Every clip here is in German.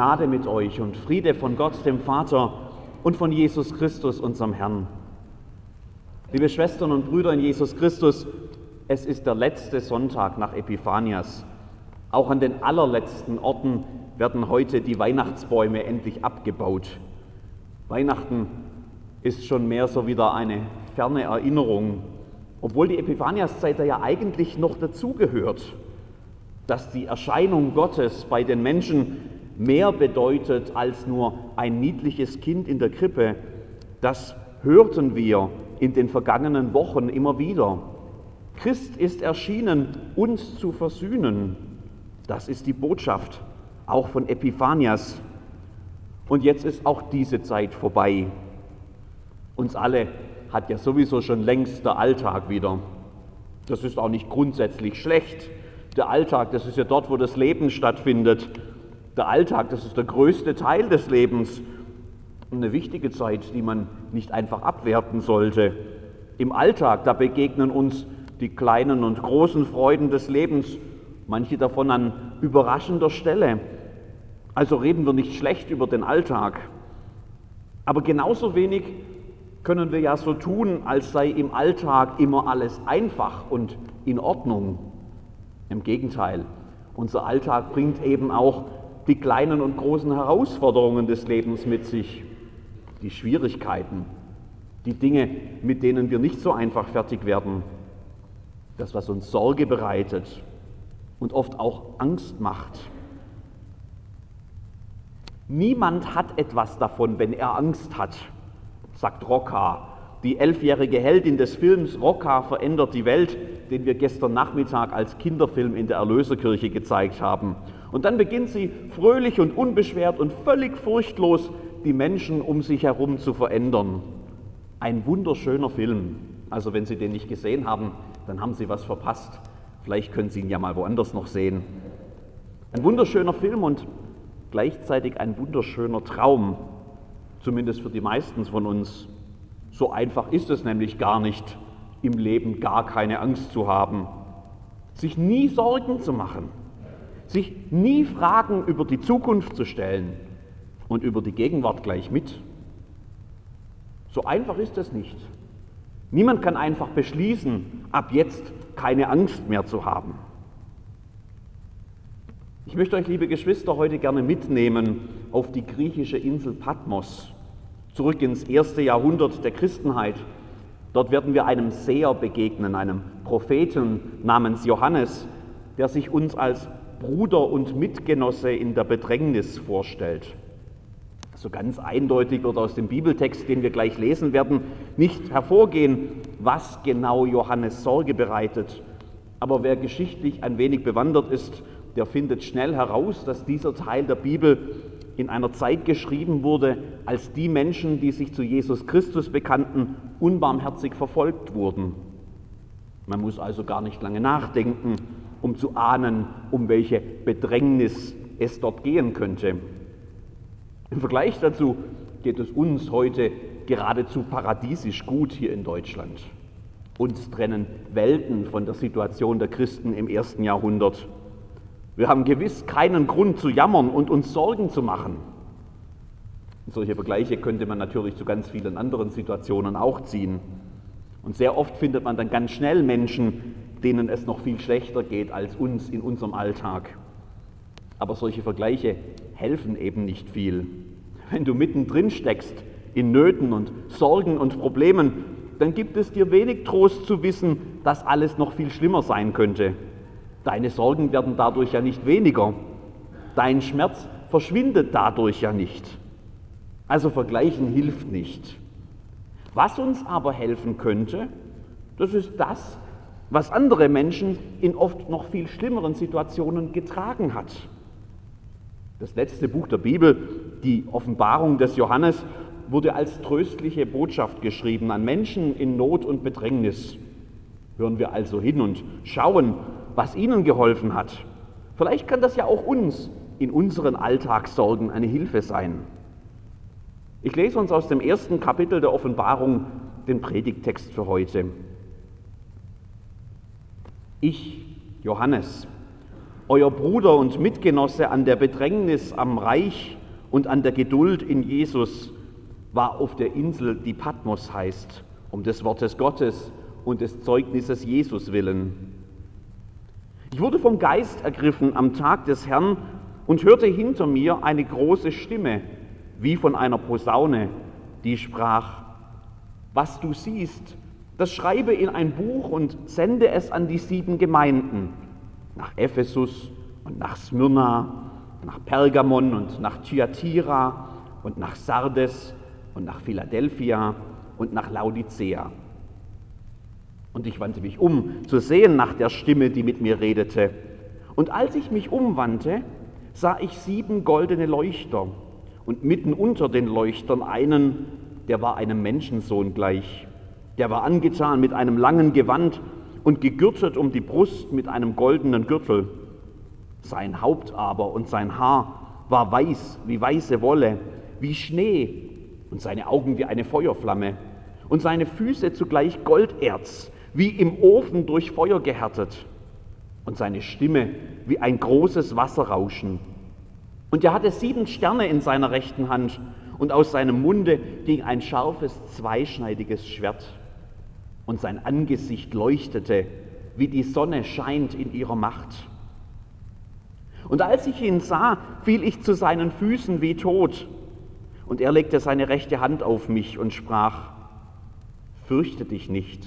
Gnade mit euch und Friede von Gott, dem Vater und von Jesus Christus, unserem Herrn. Liebe Schwestern und Brüder in Jesus Christus, es ist der letzte Sonntag nach Epiphanias. Auch an den allerletzten Orten werden heute die Weihnachtsbäume endlich abgebaut. Weihnachten ist schon mehr so wieder eine ferne Erinnerung, obwohl die Epiphaniaszeit ja eigentlich noch dazugehört, dass die Erscheinung Gottes bei den Menschen mehr bedeutet als nur ein niedliches Kind in der Krippe. Das hörten wir in den vergangenen Wochen immer wieder. Christ ist erschienen, uns zu versöhnen. Das ist die Botschaft, auch von Epiphanias. Und jetzt ist auch diese Zeit vorbei. Uns alle hat ja sowieso schon längst der Alltag wieder. Das ist auch nicht grundsätzlich schlecht. Der Alltag, das ist ja dort, wo das Leben stattfindet. Der Alltag, das ist der größte Teil des Lebens eine wichtige Zeit, die man nicht einfach abwerten sollte. Im Alltag, da begegnen uns die kleinen und großen Freuden des Lebens, manche davon an überraschender Stelle. Also reden wir nicht schlecht über den Alltag. Aber genauso wenig können wir ja so tun, als sei im Alltag immer alles einfach und in Ordnung. Im Gegenteil, unser Alltag bringt eben auch die kleinen und großen Herausforderungen des Lebens mit sich die Schwierigkeiten, die Dinge, mit denen wir nicht so einfach fertig werden, das, was uns Sorge bereitet und oft auch Angst macht. Niemand hat etwas davon, wenn er Angst hat, sagt Rocca. Die elfjährige Heldin des Films Rocca verändert die Welt, den wir gestern Nachmittag als Kinderfilm in der Erlöserkirche gezeigt haben. Und dann beginnt sie fröhlich und unbeschwert und völlig furchtlos die Menschen um sich herum zu verändern. Ein wunderschöner Film. Also wenn Sie den nicht gesehen haben, dann haben Sie was verpasst. Vielleicht können Sie ihn ja mal woanders noch sehen. Ein wunderschöner Film und gleichzeitig ein wunderschöner Traum, zumindest für die meisten von uns. So einfach ist es nämlich gar nicht, im Leben gar keine Angst zu haben, sich nie Sorgen zu machen, sich nie Fragen über die Zukunft zu stellen, und über die Gegenwart gleich mit. So einfach ist es nicht. Niemand kann einfach beschließen, ab jetzt keine Angst mehr zu haben. Ich möchte euch, liebe Geschwister, heute gerne mitnehmen auf die griechische Insel Patmos, zurück ins erste Jahrhundert der Christenheit. Dort werden wir einem Seher begegnen, einem Propheten namens Johannes, der sich uns als Bruder und Mitgenosse in der Bedrängnis vorstellt so ganz eindeutig wird aus dem Bibeltext, den wir gleich lesen werden, nicht hervorgehen, was genau Johannes Sorge bereitet. Aber wer geschichtlich ein wenig bewandert ist, der findet schnell heraus, dass dieser Teil der Bibel in einer Zeit geschrieben wurde, als die Menschen, die sich zu Jesus Christus bekannten, unbarmherzig verfolgt wurden. Man muss also gar nicht lange nachdenken, um zu ahnen, um welche Bedrängnis es dort gehen könnte. Im Vergleich dazu geht es uns heute geradezu paradiesisch gut hier in Deutschland. Uns trennen Welten von der Situation der Christen im ersten Jahrhundert. Wir haben gewiss keinen Grund zu jammern und uns Sorgen zu machen. solche Vergleiche könnte man natürlich zu ganz vielen anderen Situationen auch ziehen. Und sehr oft findet man dann ganz schnell Menschen, denen es noch viel schlechter geht als uns in unserem Alltag. Aber solche Vergleiche helfen eben nicht viel. Wenn du mittendrin steckst in Nöten und Sorgen und Problemen, dann gibt es dir wenig Trost zu wissen, dass alles noch viel schlimmer sein könnte. Deine Sorgen werden dadurch ja nicht weniger. Dein Schmerz verschwindet dadurch ja nicht. Also vergleichen hilft nicht. Was uns aber helfen könnte, das ist das, was andere Menschen in oft noch viel schlimmeren Situationen getragen hat. Das letzte Buch der Bibel, die Offenbarung des Johannes, wurde als tröstliche Botschaft geschrieben an Menschen in Not und Bedrängnis. Hören wir also hin und schauen, was ihnen geholfen hat. Vielleicht kann das ja auch uns in unseren Alltagssorgen eine Hilfe sein. Ich lese uns aus dem ersten Kapitel der Offenbarung den Predigtext für heute. Ich, Johannes, euer Bruder und Mitgenosse an der Bedrängnis am Reich und an der Geduld in Jesus, war auf der Insel, die Patmos heißt, um des Wortes Gottes und des Zeugnisses Jesus willen. Ich wurde vom Geist ergriffen am Tag des Herrn und hörte hinter mir eine große Stimme, wie von einer Posaune, die sprach, was du siehst, das schreibe in ein Buch und sende es an die sieben Gemeinden, nach Ephesus und nach Smyrna, nach Pergamon und nach Thyatira und nach Sardes und nach Philadelphia und nach Laodicea. Und ich wandte mich um, zu sehen nach der Stimme, die mit mir redete. Und als ich mich umwandte, sah ich sieben goldene Leuchter und mitten unter den Leuchtern einen, der war einem Menschensohn gleich. Der war angetan mit einem langen Gewand und gegürtet um die Brust mit einem goldenen Gürtel. Sein Haupt aber und sein Haar war weiß wie weiße Wolle, wie Schnee und seine Augen wie eine Feuerflamme und seine Füße zugleich Golderz, wie im Ofen durch Feuer gehärtet und seine Stimme wie ein großes Wasserrauschen. Und er hatte sieben Sterne in seiner rechten Hand und aus seinem Munde ging ein scharfes, zweischneidiges Schwert. Und sein Angesicht leuchtete, wie die Sonne scheint in ihrer Macht. Und als ich ihn sah, fiel ich zu seinen Füßen wie tot. Und er legte seine rechte Hand auf mich und sprach, fürchte dich nicht.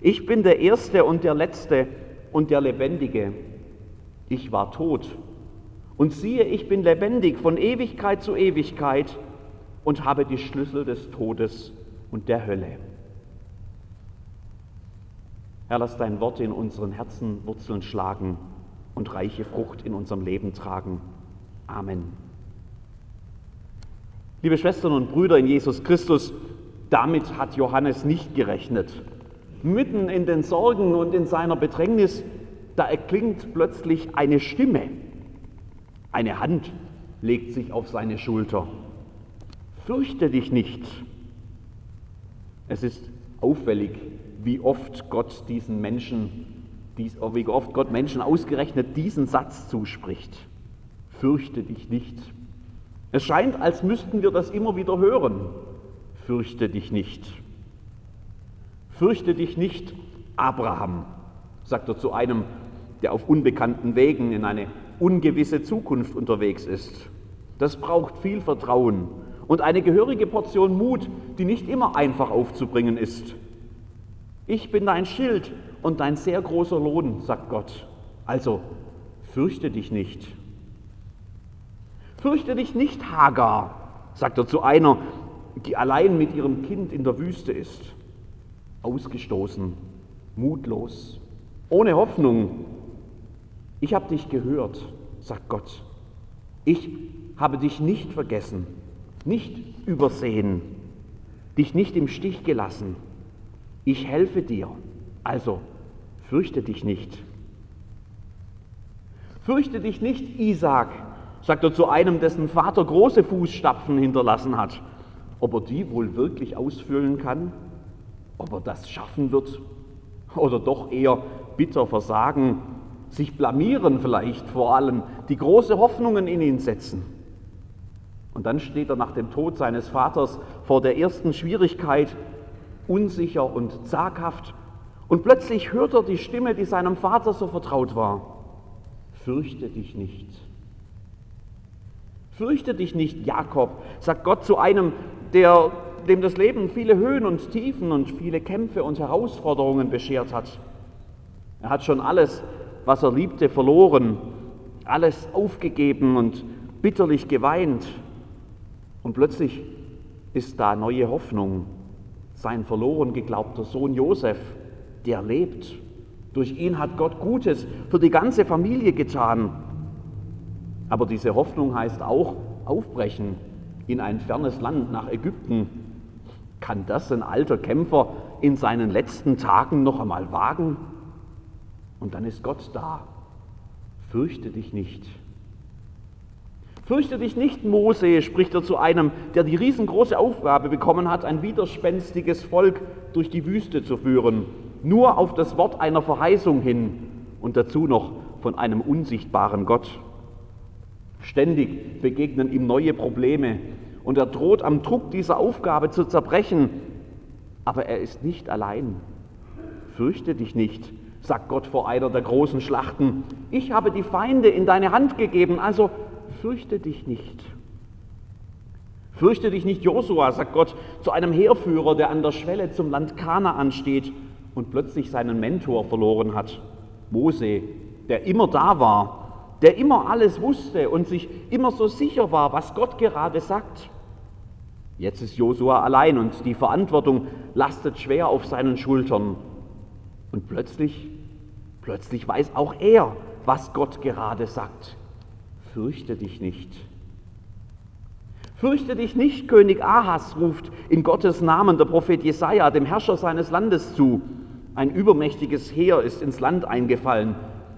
Ich bin der Erste und der Letzte und der Lebendige. Ich war tot. Und siehe, ich bin lebendig von Ewigkeit zu Ewigkeit und habe die Schlüssel des Todes und der Hölle. Herr, lass dein Wort in unseren Herzen Wurzeln schlagen und reiche Frucht in unserem Leben tragen. Amen. Liebe Schwestern und Brüder in Jesus Christus, damit hat Johannes nicht gerechnet mitten in den Sorgen und in seiner Bedrängnis, da erklingt plötzlich eine Stimme. Eine Hand legt sich auf seine Schulter. Fürchte dich nicht. Es ist auffällig, wie oft Gott diesen Menschen, wie oft Gott Menschen ausgerechnet diesen Satz zuspricht. Fürchte dich nicht. Es scheint, als müssten wir das immer wieder hören. Fürchte dich nicht. Fürchte dich nicht, Abraham, sagt er zu einem, der auf unbekannten Wegen in eine ungewisse Zukunft unterwegs ist. Das braucht viel Vertrauen und eine gehörige Portion Mut, die nicht immer einfach aufzubringen ist. Ich bin dein Schild und dein sehr großer Lohn, sagt Gott. Also fürchte dich nicht. Fürchte dich nicht, Hagar, sagt er zu einer, die allein mit ihrem Kind in der Wüste ist ausgestoßen, mutlos, ohne Hoffnung. Ich habe dich gehört, sagt Gott. Ich habe dich nicht vergessen, nicht übersehen, dich nicht im Stich gelassen. Ich helfe dir, also fürchte dich nicht. Fürchte dich nicht, Isaac, sagt er zu einem, dessen Vater große Fußstapfen hinterlassen hat. Ob er die wohl wirklich ausfüllen kann? ob er das schaffen wird oder doch eher bitter versagen, sich blamieren vielleicht vor allem, die große Hoffnungen in ihn setzen. Und dann steht er nach dem Tod seines Vaters vor der ersten Schwierigkeit, unsicher und zaghaft, und plötzlich hört er die Stimme, die seinem Vater so vertraut war. Fürchte dich nicht. Fürchte dich nicht, Jakob, sagt Gott zu einem, der dem das Leben viele Höhen und Tiefen und viele Kämpfe und Herausforderungen beschert hat. Er hat schon alles, was er liebte, verloren, alles aufgegeben und bitterlich geweint. Und plötzlich ist da neue Hoffnung. Sein verloren geglaubter Sohn Josef, der lebt. Durch ihn hat Gott Gutes für die ganze Familie getan. Aber diese Hoffnung heißt auch aufbrechen in ein fernes Land nach Ägypten, kann das ein alter Kämpfer in seinen letzten Tagen noch einmal wagen? Und dann ist Gott da. Fürchte dich nicht. Fürchte dich nicht, Mose, spricht er zu einem, der die riesengroße Aufgabe bekommen hat, ein widerspenstiges Volk durch die Wüste zu führen, nur auf das Wort einer Verheißung hin und dazu noch von einem unsichtbaren Gott. Ständig begegnen ihm neue Probleme und er droht am Druck dieser Aufgabe zu zerbrechen. Aber er ist nicht allein. Fürchte dich nicht, sagt Gott vor einer der großen Schlachten. Ich habe die Feinde in deine Hand gegeben, also fürchte dich nicht. Fürchte dich nicht, Josua, sagt Gott zu einem Heerführer, der an der Schwelle zum Land Kanaan steht und plötzlich seinen Mentor verloren hat. Mose, der immer da war, der immer alles wusste und sich immer so sicher war, was Gott gerade sagt. Jetzt ist Josua allein und die Verantwortung lastet schwer auf seinen Schultern. Und plötzlich, plötzlich weiß auch er, was Gott gerade sagt. Fürchte dich nicht. Fürchte dich nicht, König Ahas, ruft in Gottes Namen der Prophet Jesaja dem Herrscher seines Landes zu. Ein übermächtiges Heer ist ins Land eingefallen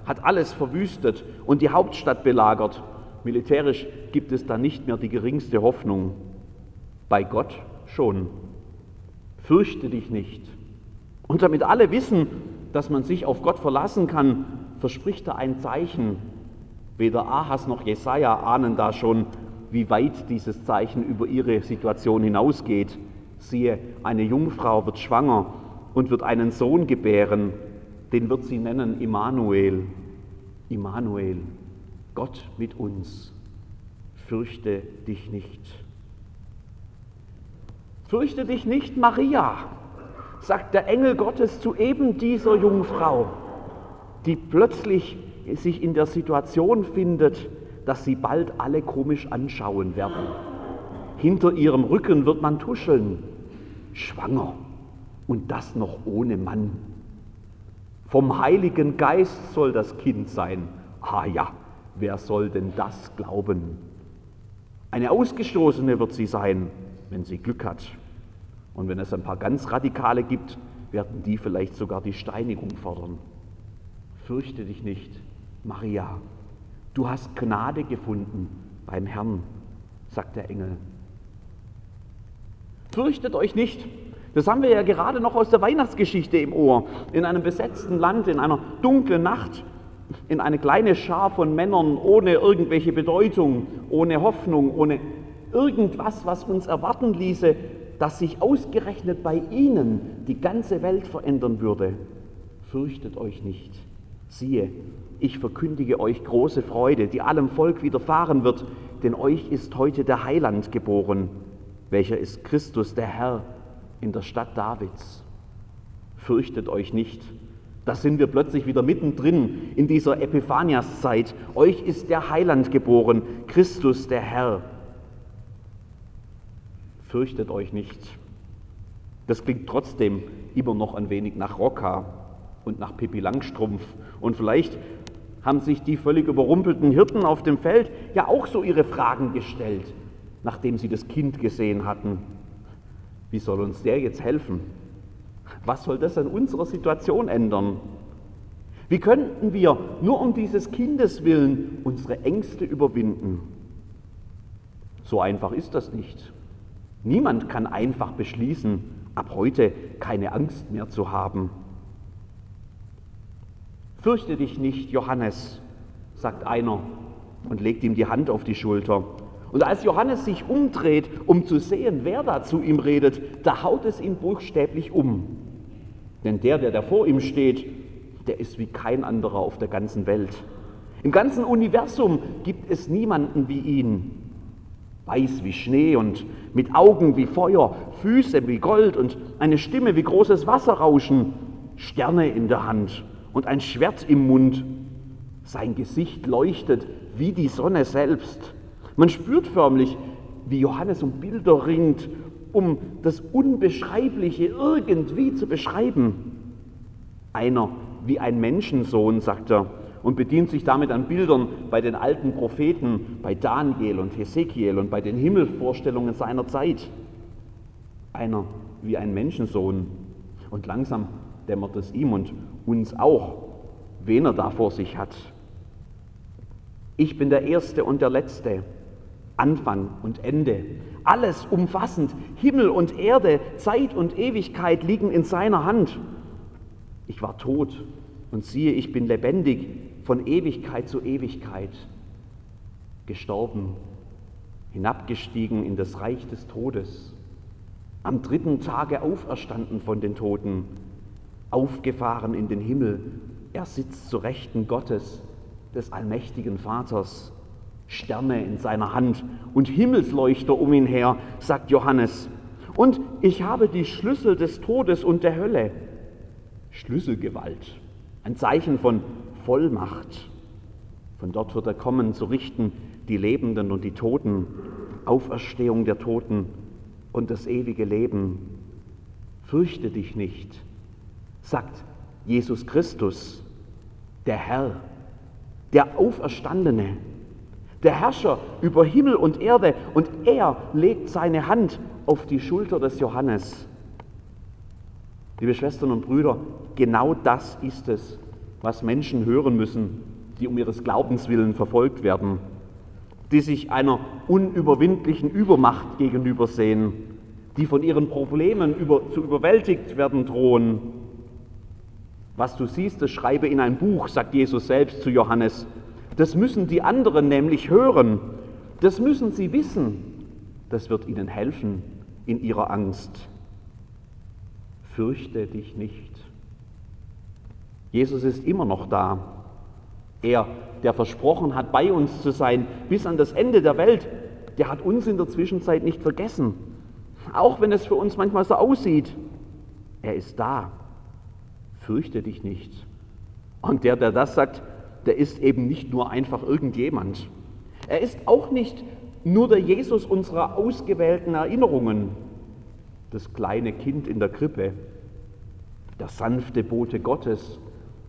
hat alles verwüstet und die Hauptstadt belagert. Militärisch gibt es da nicht mehr die geringste Hoffnung. Bei Gott schon. Fürchte dich nicht. Und damit alle wissen, dass man sich auf Gott verlassen kann, verspricht er ein Zeichen. Weder Ahas noch Jesaja ahnen da schon, wie weit dieses Zeichen über ihre Situation hinausgeht. Siehe, eine Jungfrau wird schwanger und wird einen Sohn gebären den wird sie nennen Immanuel. Immanuel, Gott mit uns. Fürchte dich nicht. Fürchte dich nicht, Maria, sagt der Engel Gottes zu eben dieser Jungfrau, die plötzlich sich in der Situation findet, dass sie bald alle komisch anschauen werden. Hinter ihrem Rücken wird man tuscheln, schwanger und das noch ohne Mann. Vom Heiligen Geist soll das Kind sein. Ah ja, wer soll denn das glauben? Eine Ausgestoßene wird sie sein, wenn sie Glück hat. Und wenn es ein paar ganz Radikale gibt, werden die vielleicht sogar die Steinigung fordern. Fürchte dich nicht, Maria. Du hast Gnade gefunden beim Herrn, sagt der Engel. Fürchtet euch nicht, das haben wir ja gerade noch aus der Weihnachtsgeschichte im Ohr. In einem besetzten Land, in einer dunklen Nacht, in eine kleine Schar von Männern ohne irgendwelche Bedeutung, ohne Hoffnung, ohne irgendwas, was uns erwarten ließe, dass sich ausgerechnet bei ihnen die ganze Welt verändern würde. Fürchtet euch nicht. Siehe, ich verkündige euch große Freude, die allem Volk widerfahren wird, denn euch ist heute der Heiland geboren, welcher ist Christus der Herr in der Stadt Davids. Fürchtet euch nicht. Da sind wir plötzlich wieder mittendrin in dieser Epiphaniaszeit. Euch ist der Heiland geboren, Christus der Herr. Fürchtet euch nicht. Das klingt trotzdem immer noch ein wenig nach Rocca und nach Pippi Langstrumpf. Und vielleicht haben sich die völlig überrumpelten Hirten auf dem Feld ja auch so ihre Fragen gestellt, nachdem sie das Kind gesehen hatten. Wie soll uns der jetzt helfen? Was soll das an unserer Situation ändern? Wie könnten wir nur um dieses Kindes willen unsere Ängste überwinden? So einfach ist das nicht. Niemand kann einfach beschließen, ab heute keine Angst mehr zu haben. Fürchte dich nicht, Johannes, sagt einer und legt ihm die Hand auf die Schulter. Und als Johannes sich umdreht, um zu sehen, wer da zu ihm redet, da haut es ihn buchstäblich um. Denn der, der da vor ihm steht, der ist wie kein anderer auf der ganzen Welt. Im ganzen Universum gibt es niemanden wie ihn. Weiß wie Schnee und mit Augen wie Feuer, Füße wie Gold und eine Stimme wie großes Wasserrauschen, Sterne in der Hand und ein Schwert im Mund. Sein Gesicht leuchtet wie die Sonne selbst. Man spürt förmlich, wie Johannes um Bilder ringt, um das Unbeschreibliche irgendwie zu beschreiben. Einer wie ein Menschensohn, sagt er, und bedient sich damit an Bildern bei den alten Propheten, bei Daniel und Hesekiel und bei den Himmelvorstellungen seiner Zeit. Einer wie ein Menschensohn. Und langsam dämmert es ihm und uns auch, wen er da vor sich hat. Ich bin der Erste und der Letzte, Anfang und Ende. Alles umfassend, Himmel und Erde, Zeit und Ewigkeit liegen in seiner Hand. Ich war tot und siehe, ich bin lebendig. von Ewigkeit zu Ewigkeit, gestorben, hinabgestiegen in das Reich des Todes, am dritten Tage auferstanden von den Toten, aufgefahren in den Himmel, er sitzt zu Rechten Gottes, des allmächtigen Vaters, Sterne in seiner Hand und Himmelsleuchter um ihn her, sagt Johannes. Und ich habe die Schlüssel des Todes und der Hölle. Schlüsselgewalt, ein Zeichen von Vollmacht. Von dort wird er kommen, zu richten die Lebenden und die Toten, Auferstehung der Toten und das ewige Leben. Fürchte dich nicht, sagt Jesus Christus, der Herr, der Auferstandene, der Herrscher über Himmel und Erde, und er legt seine Hand auf die Schulter des Johannes. Liebe Schwestern und Brüder, genau das ist es, was Menschen hören müssen, die um ihres Glaubens willen verfolgt werden, die sich einer unüberwindlichen Übermacht gegenübersehen, die von ihren Problemen über, zu überwältigt werden drohen. Was du siehst, das schreibe in ein Buch, sagt Jesus selbst zu Johannes. Das müssen die anderen nämlich hören. Das müssen sie wissen. Das wird ihnen helfen in ihrer Angst. Fürchte dich nicht. Jesus ist immer noch da. Er, der versprochen hat, bei uns zu sein bis an das Ende der Welt, der hat uns in der Zwischenzeit nicht vergessen. Auch wenn es für uns manchmal so aussieht. Er ist da. Fürchte dich nicht. Und der, der das sagt, der ist eben nicht nur einfach irgendjemand. Er ist auch nicht nur der Jesus unserer ausgewählten Erinnerungen, das kleine Kind in der Krippe, der sanfte Bote Gottes,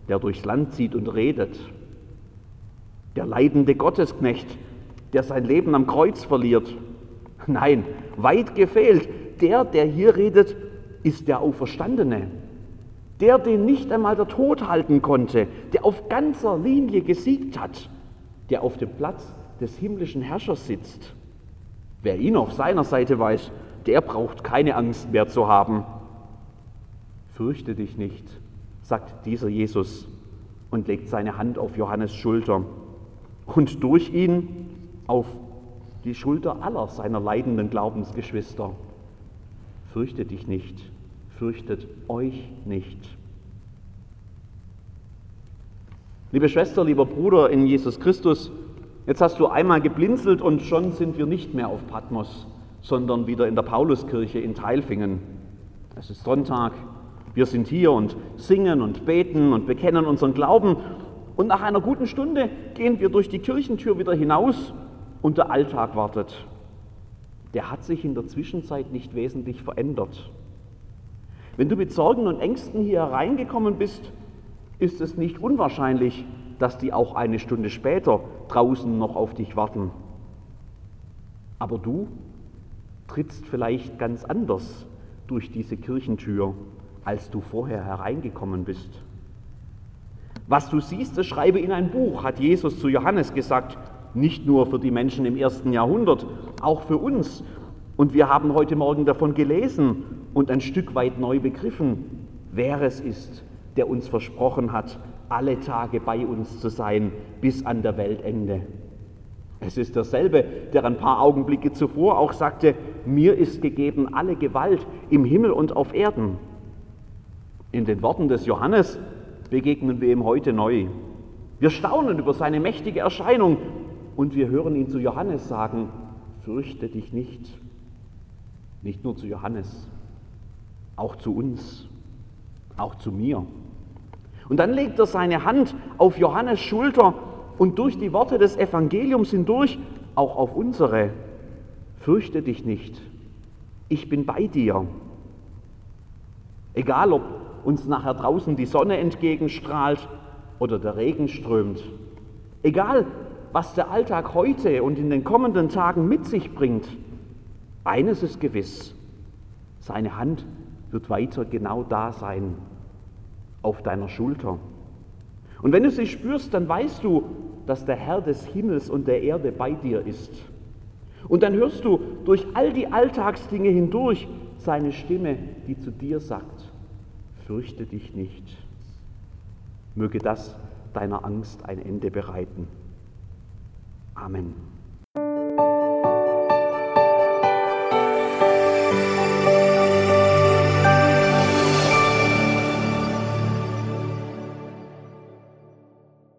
der durchs Land zieht und redet, der leidende Gottesknecht, der sein Leben am Kreuz verliert. Nein, weit gefehlt, der, der hier redet, ist der Auferstandene, der, den nicht einmal der Tod halten konnte, der auf ganzer Linie gesiegt hat, der auf dem Platz des himmlischen Herrschers sitzt. Wer ihn auf seiner Seite weiß, der braucht keine Angst mehr zu haben. Fürchte dich nicht, sagt dieser Jesus und legt seine Hand auf Johannes Schulter und durch ihn auf die Schulter aller seiner leidenden Glaubensgeschwister. Fürchte dich nicht fürchtet euch nicht. Liebe Schwester, lieber Bruder in Jesus Christus, jetzt hast du einmal geblinzelt und schon sind wir nicht mehr auf Patmos, sondern wieder in der Pauluskirche in Teilfingen. Es ist Sonntag, wir sind hier und singen und beten und bekennen unseren Glauben und nach einer guten Stunde gehen wir durch die Kirchentür wieder hinaus und der Alltag wartet. Der hat sich in der Zwischenzeit nicht wesentlich verändert. Wenn du mit Sorgen und Ängsten hier hereingekommen bist, ist es nicht unwahrscheinlich, dass die auch eine Stunde später draußen noch auf dich warten. Aber du trittst vielleicht ganz anders durch diese Kirchentür, als du vorher hereingekommen bist. Was du siehst, das schreibe in ein Buch, hat Jesus zu Johannes gesagt, nicht nur für die Menschen im ersten Jahrhundert, auch für uns. Und wir haben heute Morgen davon gelesen und ein Stück weit neu begriffen, wer es ist, der uns versprochen hat, alle Tage bei uns zu sein bis an der Weltende. Es ist derselbe, der ein paar Augenblicke zuvor auch sagte, mir ist gegeben alle Gewalt im Himmel und auf Erden. In den Worten des Johannes begegnen wir ihm heute neu. Wir staunen über seine mächtige Erscheinung und wir hören ihn zu Johannes sagen, fürchte dich nicht. Nicht nur zu Johannes, auch zu uns, auch zu mir. Und dann legt er seine Hand auf Johannes Schulter und durch die Worte des Evangeliums hindurch auch auf unsere. Fürchte dich nicht, ich bin bei dir. Egal, ob uns nachher draußen die Sonne entgegenstrahlt oder der Regen strömt. Egal, was der Alltag heute und in den kommenden Tagen mit sich bringt. Eines ist gewiss, seine Hand wird weiter genau da sein, auf deiner Schulter. Und wenn du sie spürst, dann weißt du, dass der Herr des Himmels und der Erde bei dir ist. Und dann hörst du durch all die Alltagsdinge hindurch seine Stimme, die zu dir sagt, fürchte dich nicht. Möge das deiner Angst ein Ende bereiten. Amen.